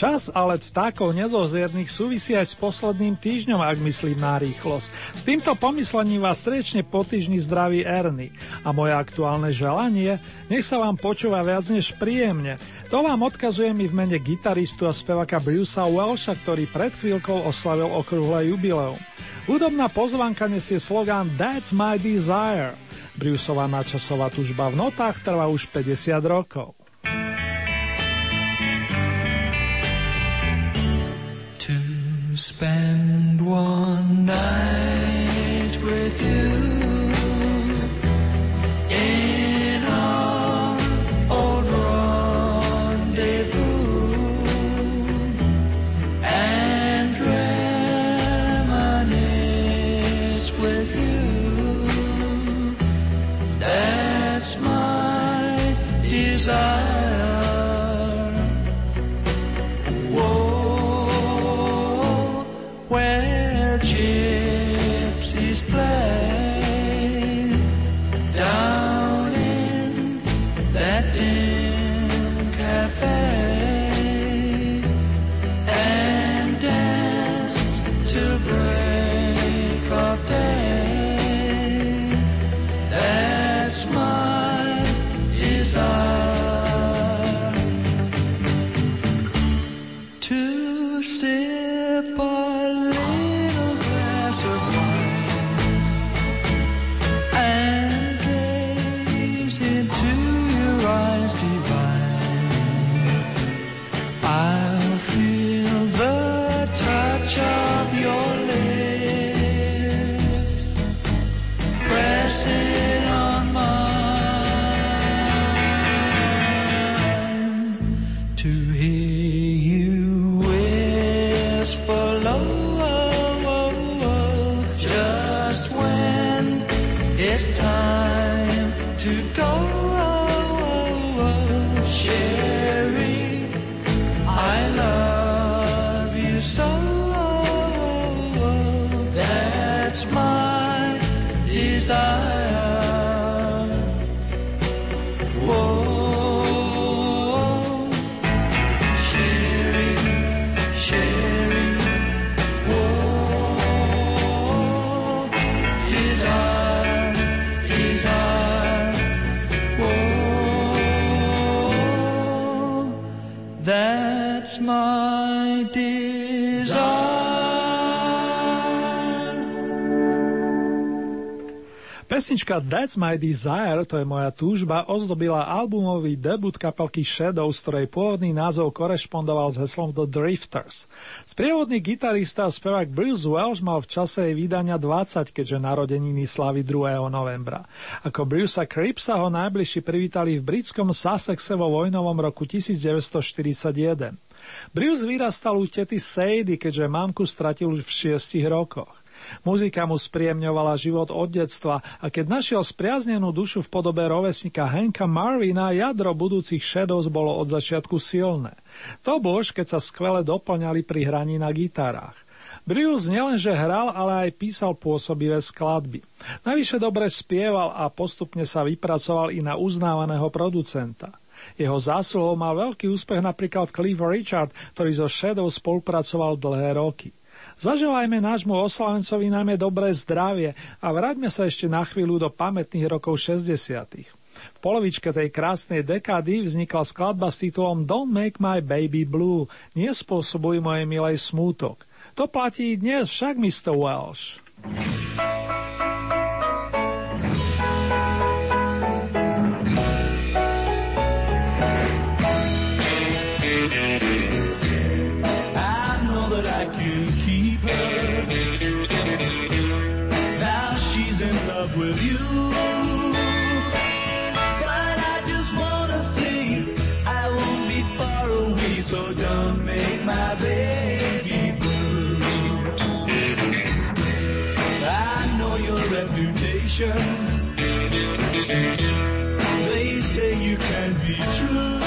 Čas ale vtákov nezoziernych súvisí aj s posledným týždňom, ak myslím na rýchlosť. S týmto pomyslením vás srdečne po týždni zdraví Erny. A moje aktuálne želanie, nech sa vám počúva viac než príjemne. To vám odkazuje mi v mene gitaristu a spevaka Brucea Welsha, ktorý pred chvíľkou oslavil okrúhle jubileum. Hudobná pozvanka nesie slogán That's my desire. Bruceová načasová tužba v notách trvá už 50 rokov. Spend one night with you Pesnička That's My Desire, to je moja túžba, ozdobila albumový debut kapelky Shadows, ktorej pôvodný názov korešpondoval s heslom The Drifters. Sprievodný gitarista a spevák Bruce Welsh mal v čase jej vydania 20, keďže narodeniny slavy 2. novembra. Ako Brucea Cripsa ho najbližší privítali v britskom Sussexe vo vojnovom roku 1941. Bruce vyrastal u tety Sadie, keďže mamku stratil už v šiestich rokoch. Muzika mu spriemňovala život od detstva a keď našiel spriaznenú dušu v podobe rovesníka Henka Marvina, jadro budúcich Shadows bolo od začiatku silné. To bož, keď sa skvele doplňali pri hraní na gitarách. Bruce nielenže hral, ale aj písal pôsobivé skladby. Navyše dobre spieval a postupne sa vypracoval i na uznávaného producenta. Jeho zásluhou mal veľký úspech napríklad Cliff Richard, ktorý so Shadow spolupracoval dlhé roky. Zaželajme nášmu oslavencovi najmä dobré zdravie a vráťme sa ešte na chvíľu do pamätných rokov 60. V polovičke tej krásnej dekády vznikla skladba s titulom Don't Make My Baby Blue, nespôsobuj moje milej smútok. To platí dnes však, Mr. Welsh. Affection. They say you can be true,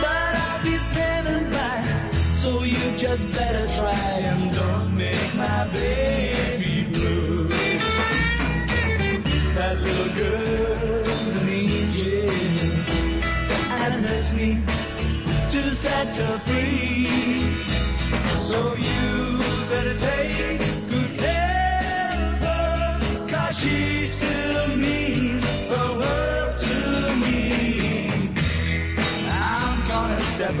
but I'll be standing by, so you just better try and don't make my baby blue. That little girl's an angel, and it hurts me to set her free. So you better take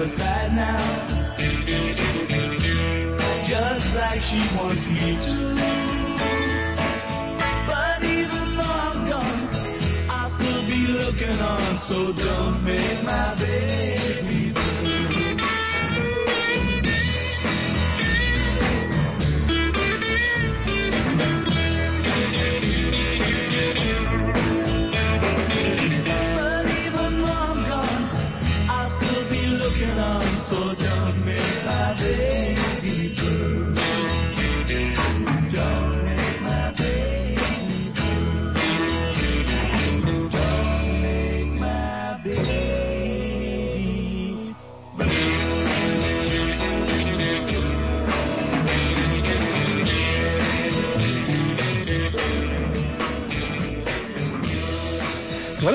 aside now, just like she wants me to. But even though I'm gone, I'll still be looking on, so don't make my baby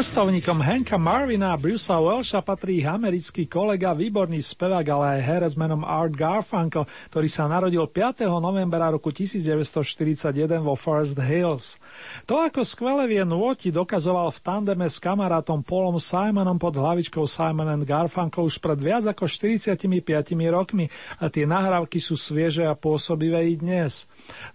K vrstovníkom Hanka Marvina a Brucea Welsha patrí ich americký kolega, výborný spevák, ale aj herec menom Art Garfunkel, ktorý sa narodil 5. novembra roku 1941 vo Forest Hills. To, ako skvele vie nôti, dokazoval v tandeme s kamarátom Paulom Simonom pod hlavičkou Simon and Garfunkel už pred viac ako 45 rokmi a tie nahrávky sú svieže a pôsobivé i dnes.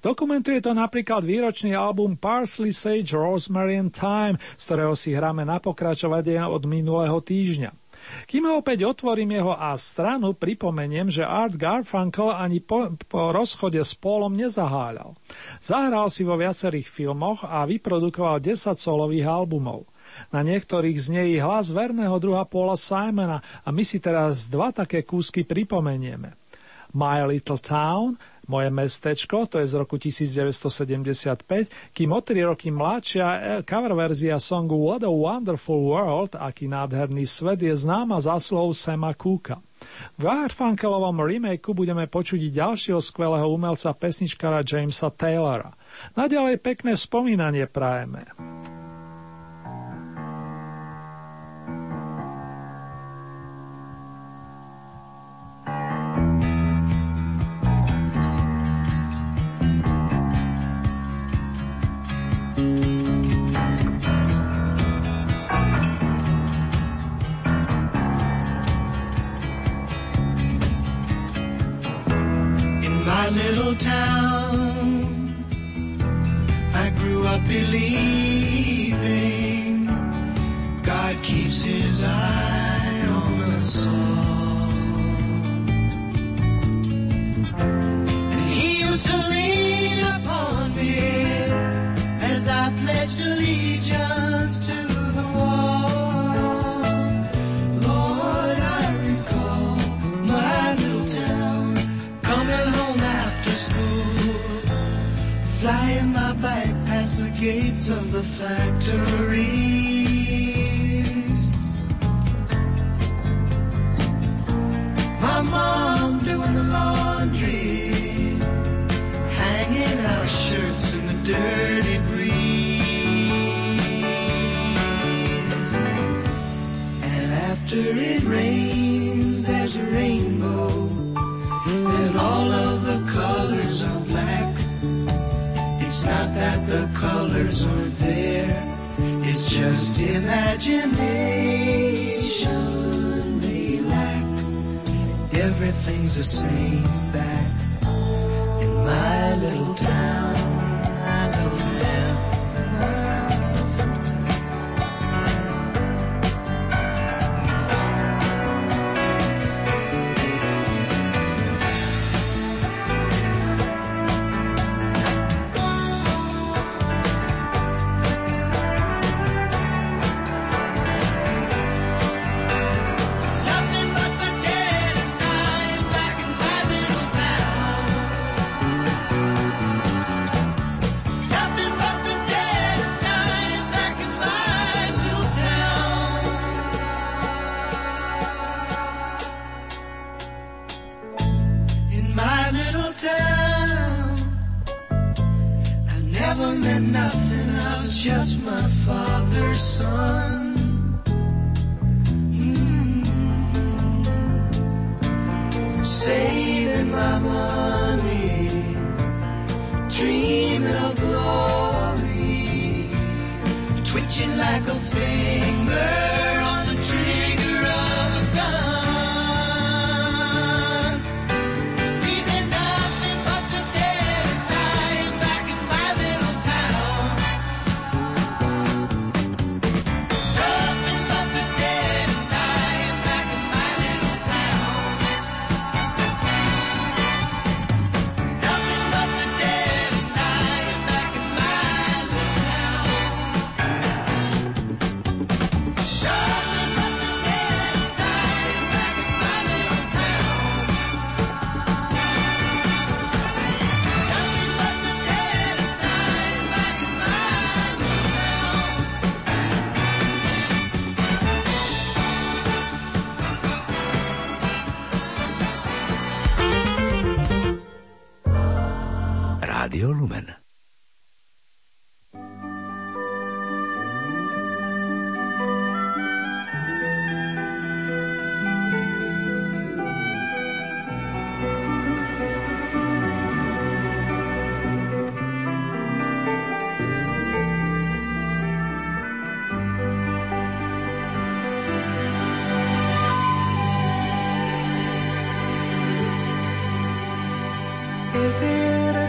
Dokumentuje to napríklad výročný album Parsley, Sage, Rosemary and Thyme, z ktorého si hráme na pokračovanie od minulého týždňa. Kým opäť otvorím jeho A stranu, pripomeniem, že Art Garfunkel ani po, po rozchode s Paulom nezaháľal. Zahral si vo viacerých filmoch a vyprodukoval 10 solových albumov. Na niektorých znie i hlas verného druha Paula Simona a my si teraz dva také kúsky pripomenieme. My Little Town, moje mestečko, to je z roku 1975, kým o tri roky mladšia cover verzia songu What a Wonderful World, aký nádherný svet, je známa zaslov Sema Cooka. V Garfunkelovom remakeu budeme počuť ďalšieho skvelého umelca pesničkara Jamesa Taylora. Naďalej pekné spomínanie prajeme. My little town, I grew up believing God keeps his eye on us all. Of the factories. My mom doing the laundry, hanging our shirts in the dirty breeze. And after it rains, there's a rainbow, It's not that the colors aren't there, it's just imagination lack. Everything's the same back in my little town. desierto.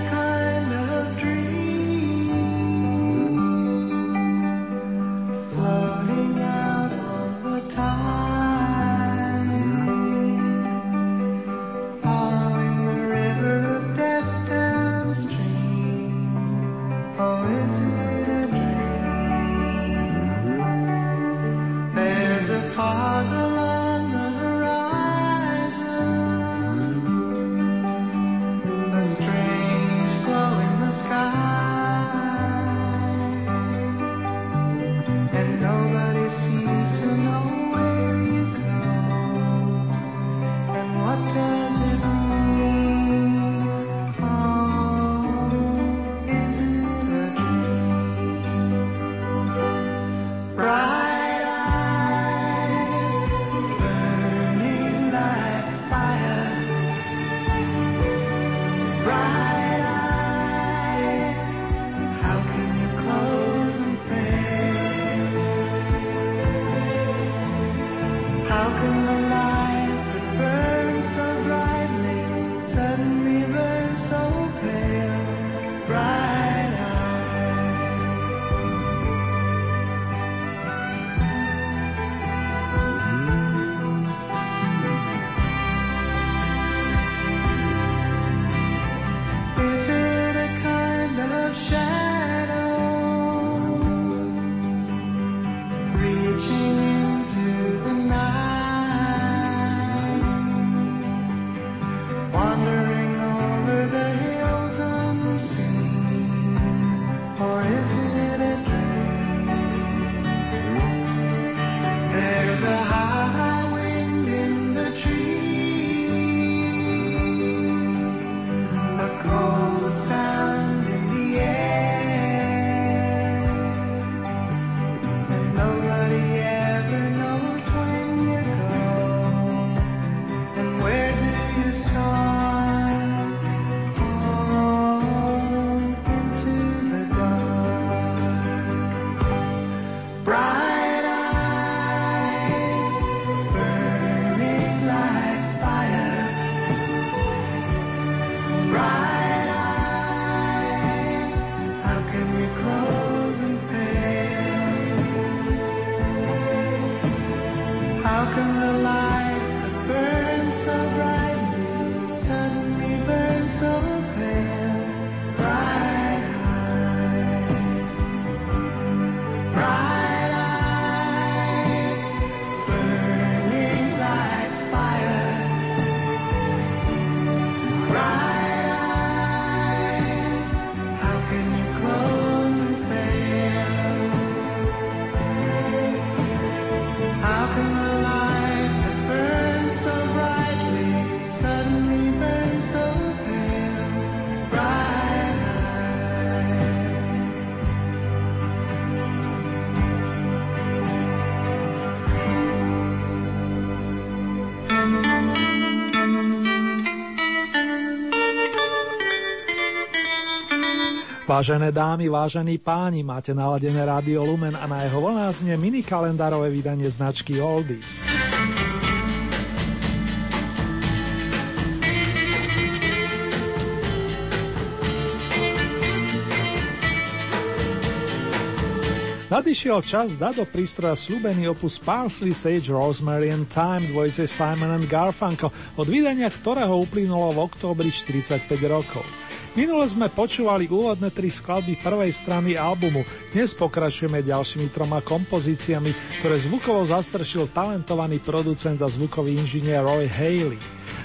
Vážené dámy, vážení páni, máte naladené rádio Lumen a na jeho vlná znie mini kalendárové vydanie značky Oldies. Nadišiel čas dať do prístroja slúbený opus Parsley, Sage, Rosemary and Thyme dvojice Simon and Garfunkel, od vydania ktorého uplynulo v októbri 45 rokov. Minule sme počúvali úvodné tri skladby prvej strany albumu, dnes pokračujeme ďalšími troma kompozíciami, ktoré zvukovo zastrešil talentovaný producent a zvukový inžinier Roy Haley.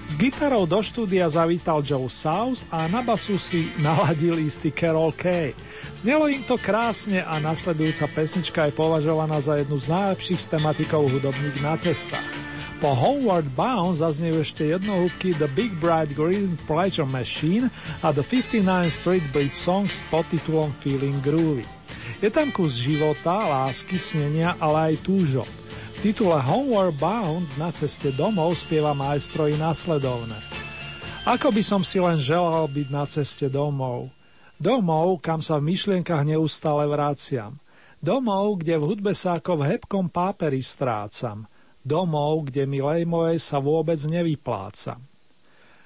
S gitarou do štúdia zavítal Joe South a na basu si naladil istý Carol Kay. Znelo im to krásne a nasledujúca pesnička je považovaná za jednu z najlepších s tematikou hudobník na cestách. Po Homeward Bound zaznejú ešte jednohúbky The Big Bright Green Pleasure Machine a The 59 Street Bridge Song s podtitulom Feeling Groovy. Je tam kus života, lásky, snenia, ale aj túžob titule Homeward Bound na ceste domov spieva majstro i nasledovne. Ako by som si len želal byť na ceste domov. Domov, kam sa v myšlienkach neustále vraciam. Domov, kde v hudbe sa ako v hebkom páperi strácam. Domov, kde milej mojej sa vôbec nevyplácam.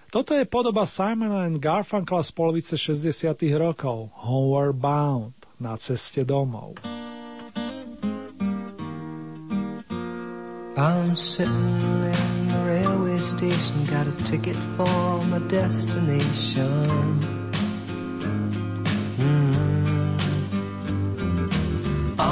Toto je podoba Simona and Garfunkla z polovice 60. rokov. Homeward Bound, na ceste domov. I'm sitting in the railway station, got a ticket for my destination. Mm-hmm.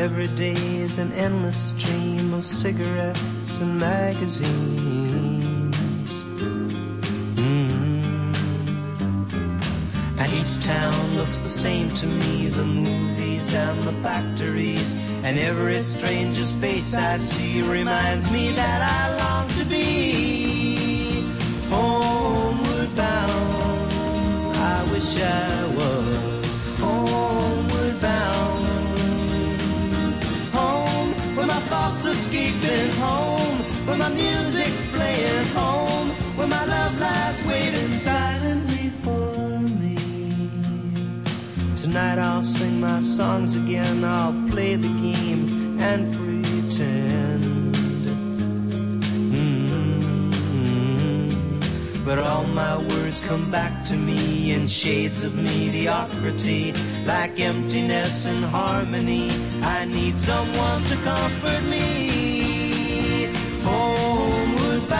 Every day is an endless stream of cigarettes and magazines. Mm. And each town looks the same to me, the movies and the factories, and every stranger's face I see reminds me that I long to be homeward bound. I wish I was escaping home, where my music's playing home, where my love lies waiting silently for me. Tonight I'll sing my songs again, I'll play the game and pretend. Mm-hmm. But all my words come back to me in shades of mediocrity, like emptiness and harmony. I need someone to comfort me.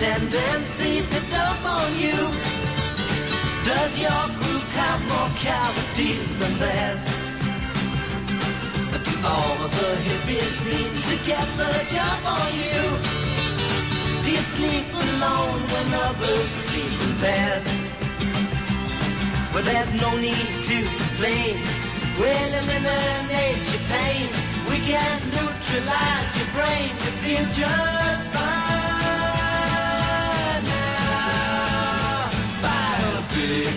tendency to dump on you? Does your group have more cavities than theirs? Do all of the hippies seem to get the jump on you. Do you sleep alone when others sleep in pairs? Well, there's no need to complain. We'll eliminate your pain. We can neutralize your brain. You feel just fine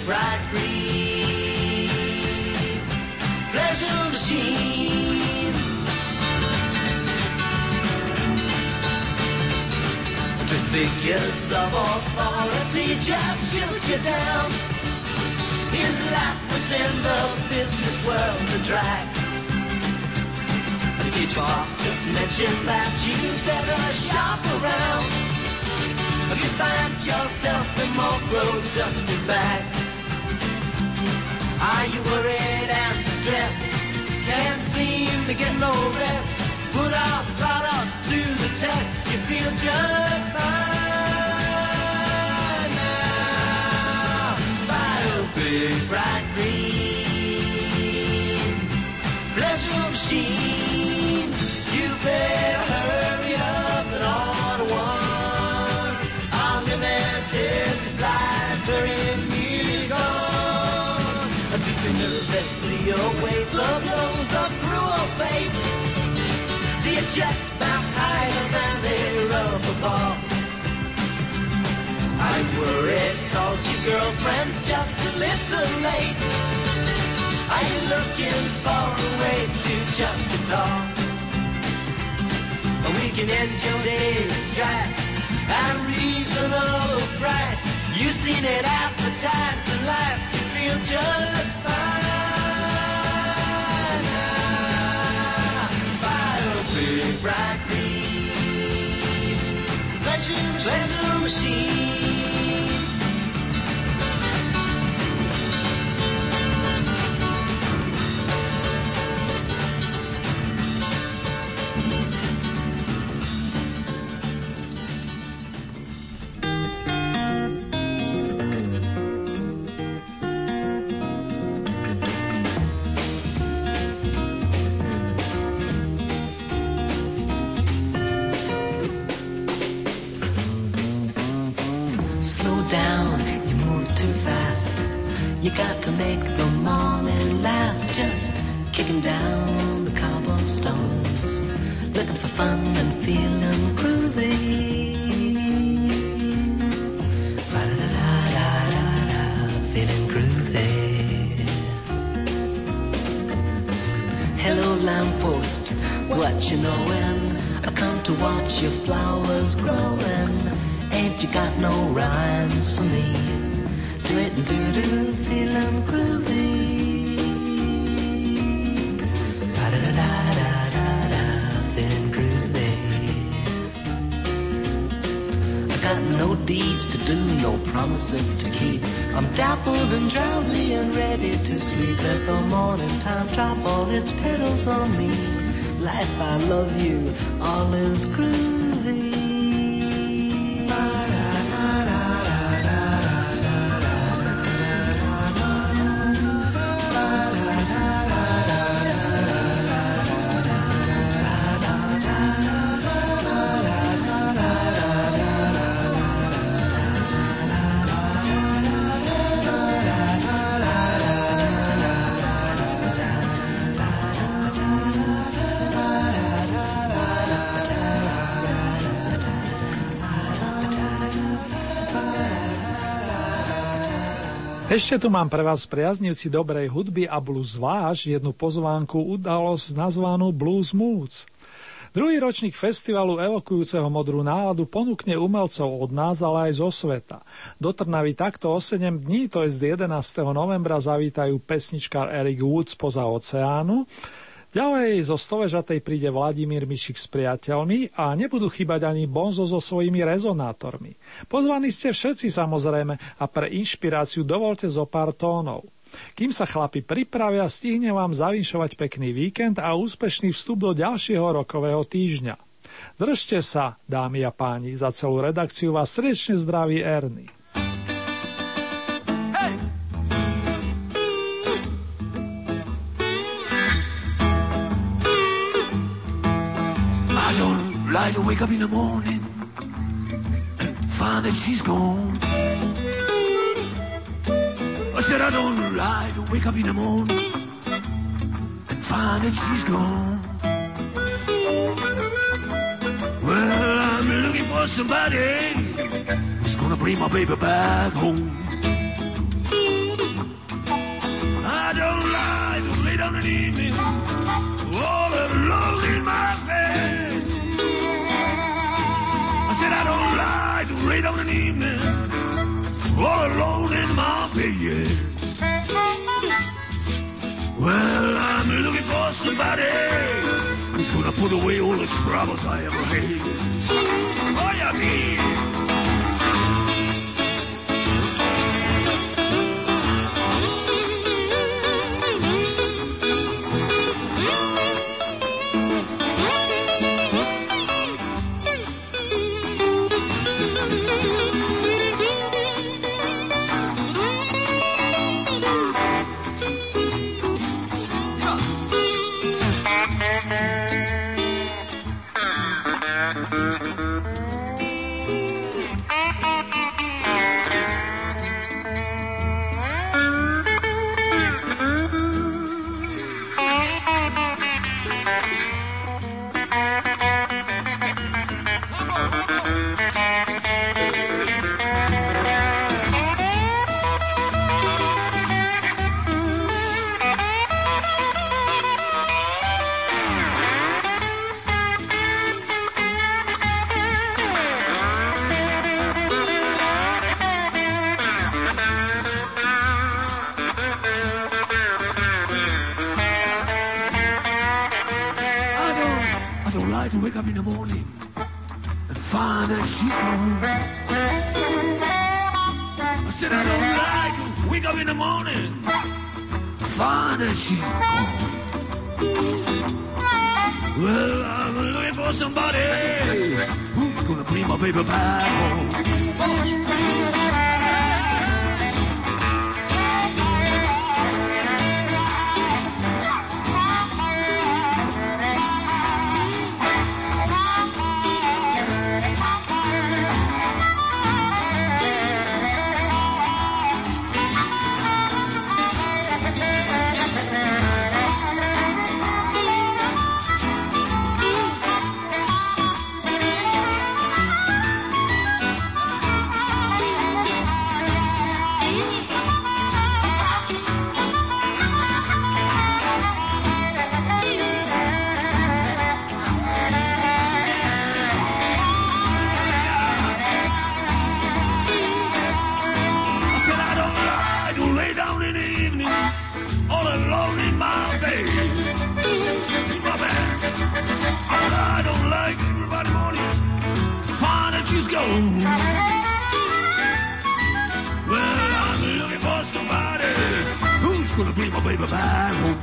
Bright green pleasure machine. To figures of authority just shoot you down. His life within the business world to drag. cleavage boss just mentioned that you better shop around. You find yourself in more production back, are you worried and distressed? Can't seem to get no rest. Put our product to the test. You feel just fine now. Buy a big bright green pleasure machine. You better nervously await the blows of cruel fate? Your checks bounce higher than a rubber ball? You worried cause your girlfriend's just a little late? Are you looking for a way to chuck it off? We can end your daily strife at a reasonable price. You've seen it advertised in life, you feel just fine. Big bright green pleasure, pleasure machine. Make the morning last. Just kicking down the cobblestones, looking for fun and feeling groovy. La-da-da-da-da-da, feeling groovy. Hello, lamppost, what you knowin'? I come to watch your flowers growing. Ain't you got no rhymes for me? Do it do do, feeling groovy. Da da da da da da, feeling groovy. I got no deeds to do, no promises to keep. I'm dappled and drowsy and ready to sleep. Let the morning time drop all its petals on me. Life, I love you, all is groovy. Ešte tu mám pre vás priaznivci dobrej hudby a blues zvlášť jednu pozvánku udalosť nazvanú Blues Moods. Druhý ročník festivalu evokujúceho modrú náladu ponúkne umelcov od nás, ale aj zo sveta. Do Trnavy takto o 7 dní, to je z 11. novembra, zavítajú pesničkár Eric Woods poza oceánu, Ďalej zo Stovežatej príde Vladimír Mišik s priateľmi a nebudú chýbať ani Bonzo so svojimi rezonátormi. Pozvaní ste všetci samozrejme a pre inšpiráciu dovolte zo pár tónov. Kým sa chlapi pripravia, stihne vám zavinšovať pekný víkend a úspešný vstup do ďalšieho rokového týždňa. Držte sa, dámy a páni, za celú redakciu vás srdečne zdraví Erny. Like to wake up in the morning and find that she's gone. I said I don't like to wake up in the morning and find that she's gone. Well, I'm looking for somebody who's gonna bring my baby back home. I don't like to lay down and evening lay an evening all alone in my bed. Well, I'm looking for somebody who's gonna put away all the troubles I ever had. Oh, yeah, me. Don't, I don't like to wake up in the morning and find that she's gone. I said I don't like to wake up in the morning and find that she's gone. Well, I'm looking for somebody who's gonna bring my baby back home. I who's gonna bring